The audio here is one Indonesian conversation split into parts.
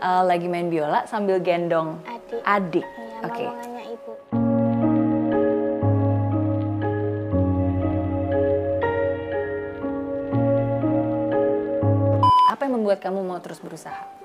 uh, lagi main biola sambil gendong Adik. adik. Iya, Oke. ibu. Apa yang membuat kamu mau terus berusaha?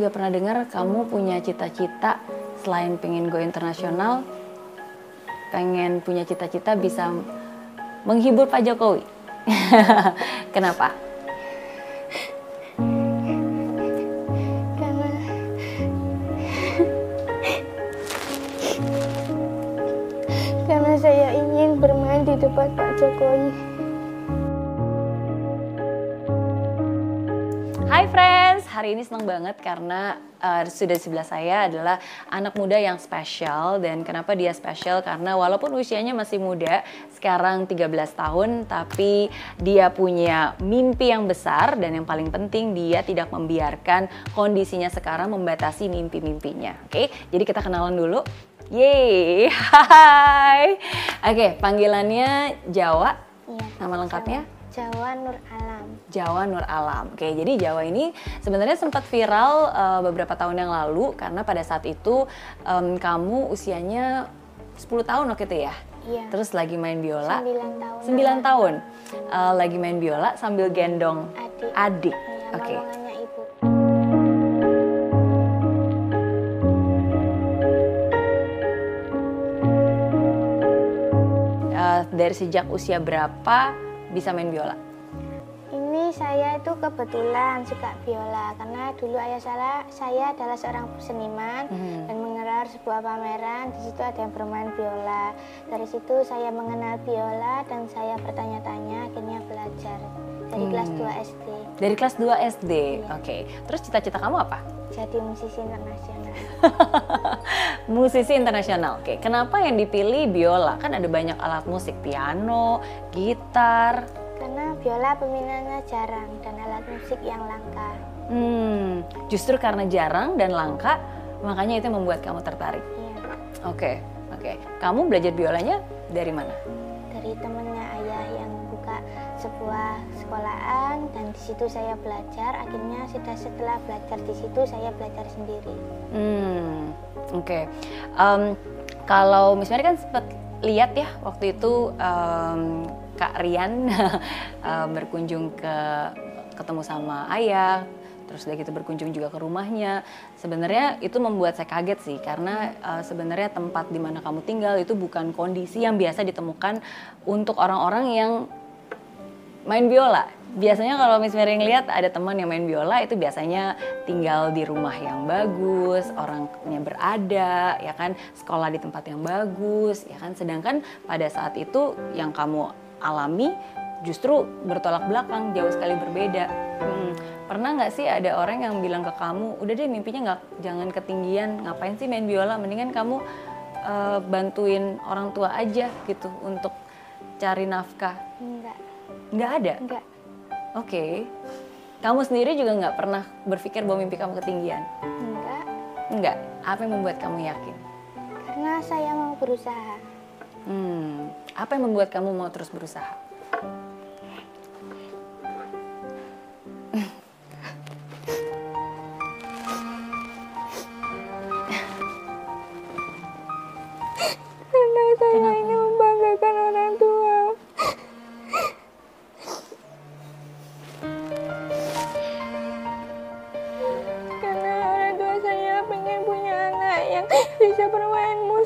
Juga pernah dengar kamu punya cita-cita selain pengen go internasional, pengen punya cita-cita bisa menghibur Pak Jokowi. Kenapa? Karena Karena saya ingin bermain di depan Pak Jokowi. Hai friends, hari ini senang banget karena uh, sudah di sebelah saya adalah anak muda yang spesial dan kenapa dia spesial karena walaupun usianya masih muda, sekarang 13 tahun tapi dia punya mimpi yang besar dan yang paling penting dia tidak membiarkan kondisinya sekarang membatasi mimpi-mimpinya. Oke, jadi kita kenalan dulu. Yeay, hai. Oke, panggilannya Jawa. Iya. Nama lengkapnya? Jawa Nur Alam. Jawa Nur Alam. Oke, jadi Jawa ini sebenarnya sempat viral uh, beberapa tahun yang lalu karena pada saat itu em, kamu usianya 10 tahun waktu itu ya. Iya. Terus lagi main biola. 9 tahun. 9 tahun. Uh, lagi main biola sambil gendong Adik. adik. Iya, Oke. ibu. Uh, dari sejak usia berapa bisa main biola? Ini saya itu kebetulan suka biola karena dulu ayah saya saya adalah seorang seniman Hmm. dan mengelar sebuah pameran di situ ada yang bermain biola. Dari situ saya mengenal biola dan saya bertanya-tanya akhirnya belajar dari Hmm. kelas 2 SD Dari kelas 2 SD. Iya. Oke. Terus cita-cita kamu apa? jadi musisi internasional. Musisi internasional. Oke, kenapa yang dipilih biola? Kan ada banyak alat musik, piano, gitar. Karena biola peminatnya jarang dan alat musik yang langka. Hmm, justru karena jarang dan langka, makanya itu membuat kamu tertarik. Iya, Oke, oke. Kamu belajar biolanya dari mana? dari temennya ayah yang sebuah sekolahan dan di situ saya belajar. Akhirnya sudah setelah belajar di situ saya belajar sendiri. Hmm, oke. Em, kalau Miss Mary kan sempat lihat ya waktu itu em, Kak Rian em, berkunjung ke ketemu sama ayah, terus udah gitu berkunjung juga ke rumahnya. Sebenarnya itu membuat saya kaget sih karena eh, sebenarnya tempat di mana kamu tinggal itu bukan kondisi yang biasa ditemukan untuk orang-orang yang main biola. Biasanya kalau Miss Mary ngeliat ada teman yang main biola itu biasanya tinggal di rumah yang bagus, orangnya berada, ya kan, sekolah di tempat yang bagus, ya kan. Sedangkan pada saat itu yang kamu alami justru bertolak belakang, jauh sekali berbeda. Hmm, Pernah nggak sih ada orang yang bilang ke kamu, udah deh mimpinya nggak jangan ketinggian, ngapain sih main biola, mendingan kamu eh, bantuin orang tua aja gitu untuk cari nafkah. Enggak, Nggak ada. enggak, Oke. Kamu sendiri juga nggak pernah berpikir bahwa mimpi kamu ketinggian? enggak. Nggak. Apa yang membuat kamu yakin? Karena saya mau berusaha. Hmm. Apa yang membuat kamu mau terus berusaha?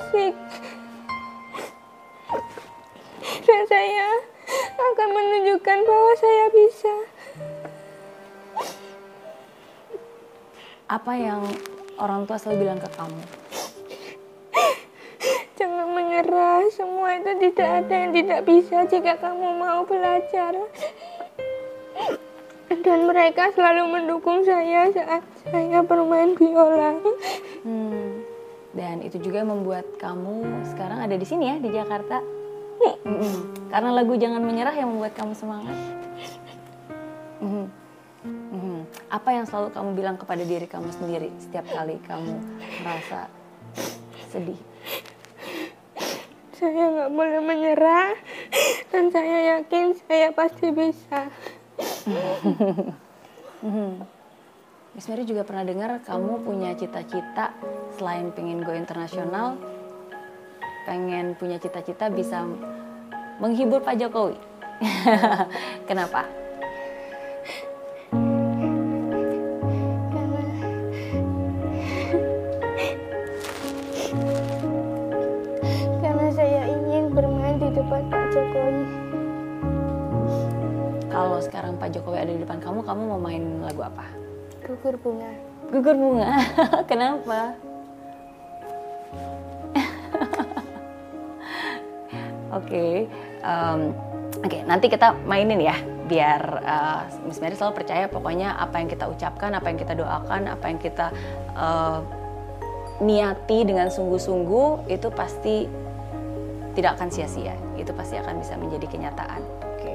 Musik. Dan saya akan menunjukkan bahwa saya bisa. Apa yang orang tua selalu bilang ke kamu? Jangan menyerah, semua itu tidak ada yang tidak bisa jika kamu mau belajar. Dan mereka selalu mendukung saya saat saya bermain biola. Hmm. Dan itu juga yang membuat kamu sekarang ada di sini ya di Jakarta. Mm-mm. Karena lagu Jangan Menyerah yang membuat kamu semangat. Mhm. Mhm. apa yang selalu kamu bilang kepada diri kamu sendiri setiap kali kamu merasa sedih? Saya nggak boleh menyerah dan saya yakin saya pasti bisa. Miss Mary juga pernah dengar kamu punya cita-cita selain pengen go internasional, pengen punya cita-cita bisa menghibur Pak Jokowi. Kenapa? Karena saya ingin bermain di depan Pak Jokowi. Kalau sekarang Pak Jokowi ada di depan kamu, kamu mau main lagu apa? Gugur bunga. Gugur bunga. Kenapa? Oke, em, oke. nanti kita mainin ya, biar uh, Miss Mary selalu percaya pokoknya apa yang kita ucapkan, apa yang kita doakan, apa yang kita uh, niati dengan sungguh-sungguh itu pasti tidak akan sia-sia. Itu pasti akan bisa menjadi kenyataan. Oke,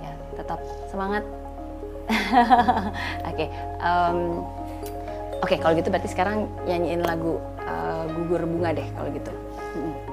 ya tetap semangat. Oke, em, oke kalau gitu berarti sekarang nyanyiin lagu uh, gugur bunga deh kalau gitu. Mm-mm.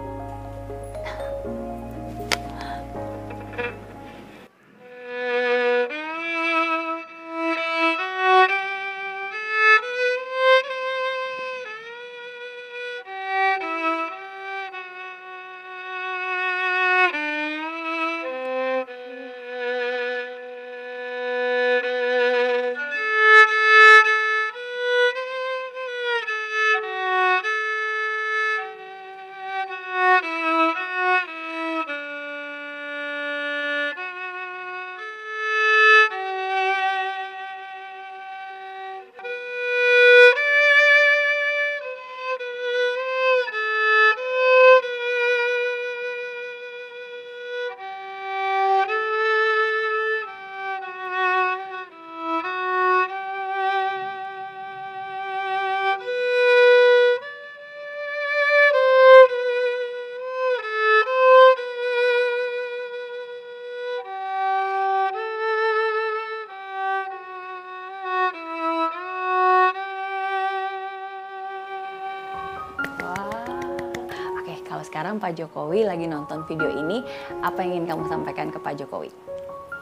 Sekarang Pak Jokowi lagi nonton video ini, apa yang ingin kamu sampaikan ke Pak Jokowi?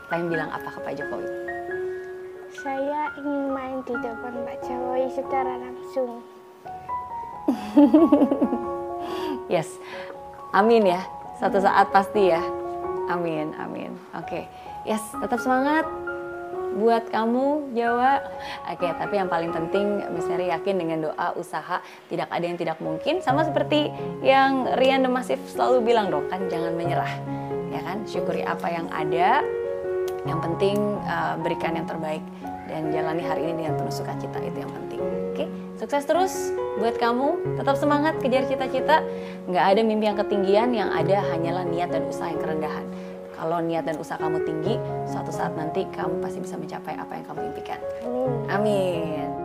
Pengen bilang apa ke Pak Jokowi? Saya ingin main di depan Pak Jokowi secara langsung. Yes, amin ya. Satu saat pasti ya. Amin, amin. Oke, yes, tetap semangat buat kamu Jawa. Oke, tapi yang paling penting Miss Mary yakin dengan doa, usaha, tidak ada yang tidak mungkin. Sama seperti yang Rian The Massive selalu bilang dong, kan jangan menyerah. Ya kan, syukuri apa yang ada. Yang penting uh, berikan yang terbaik dan jalani hari ini dengan penuh sukacita itu yang penting. Oke, sukses terus buat kamu. Tetap semangat kejar cita-cita. Nggak ada mimpi yang ketinggian, yang ada hanyalah niat dan usaha yang kerendahan. Kalau niat dan usaha kamu tinggi, suatu saat nanti kamu pasti bisa mencapai apa yang kamu impikan. Amin. Amin.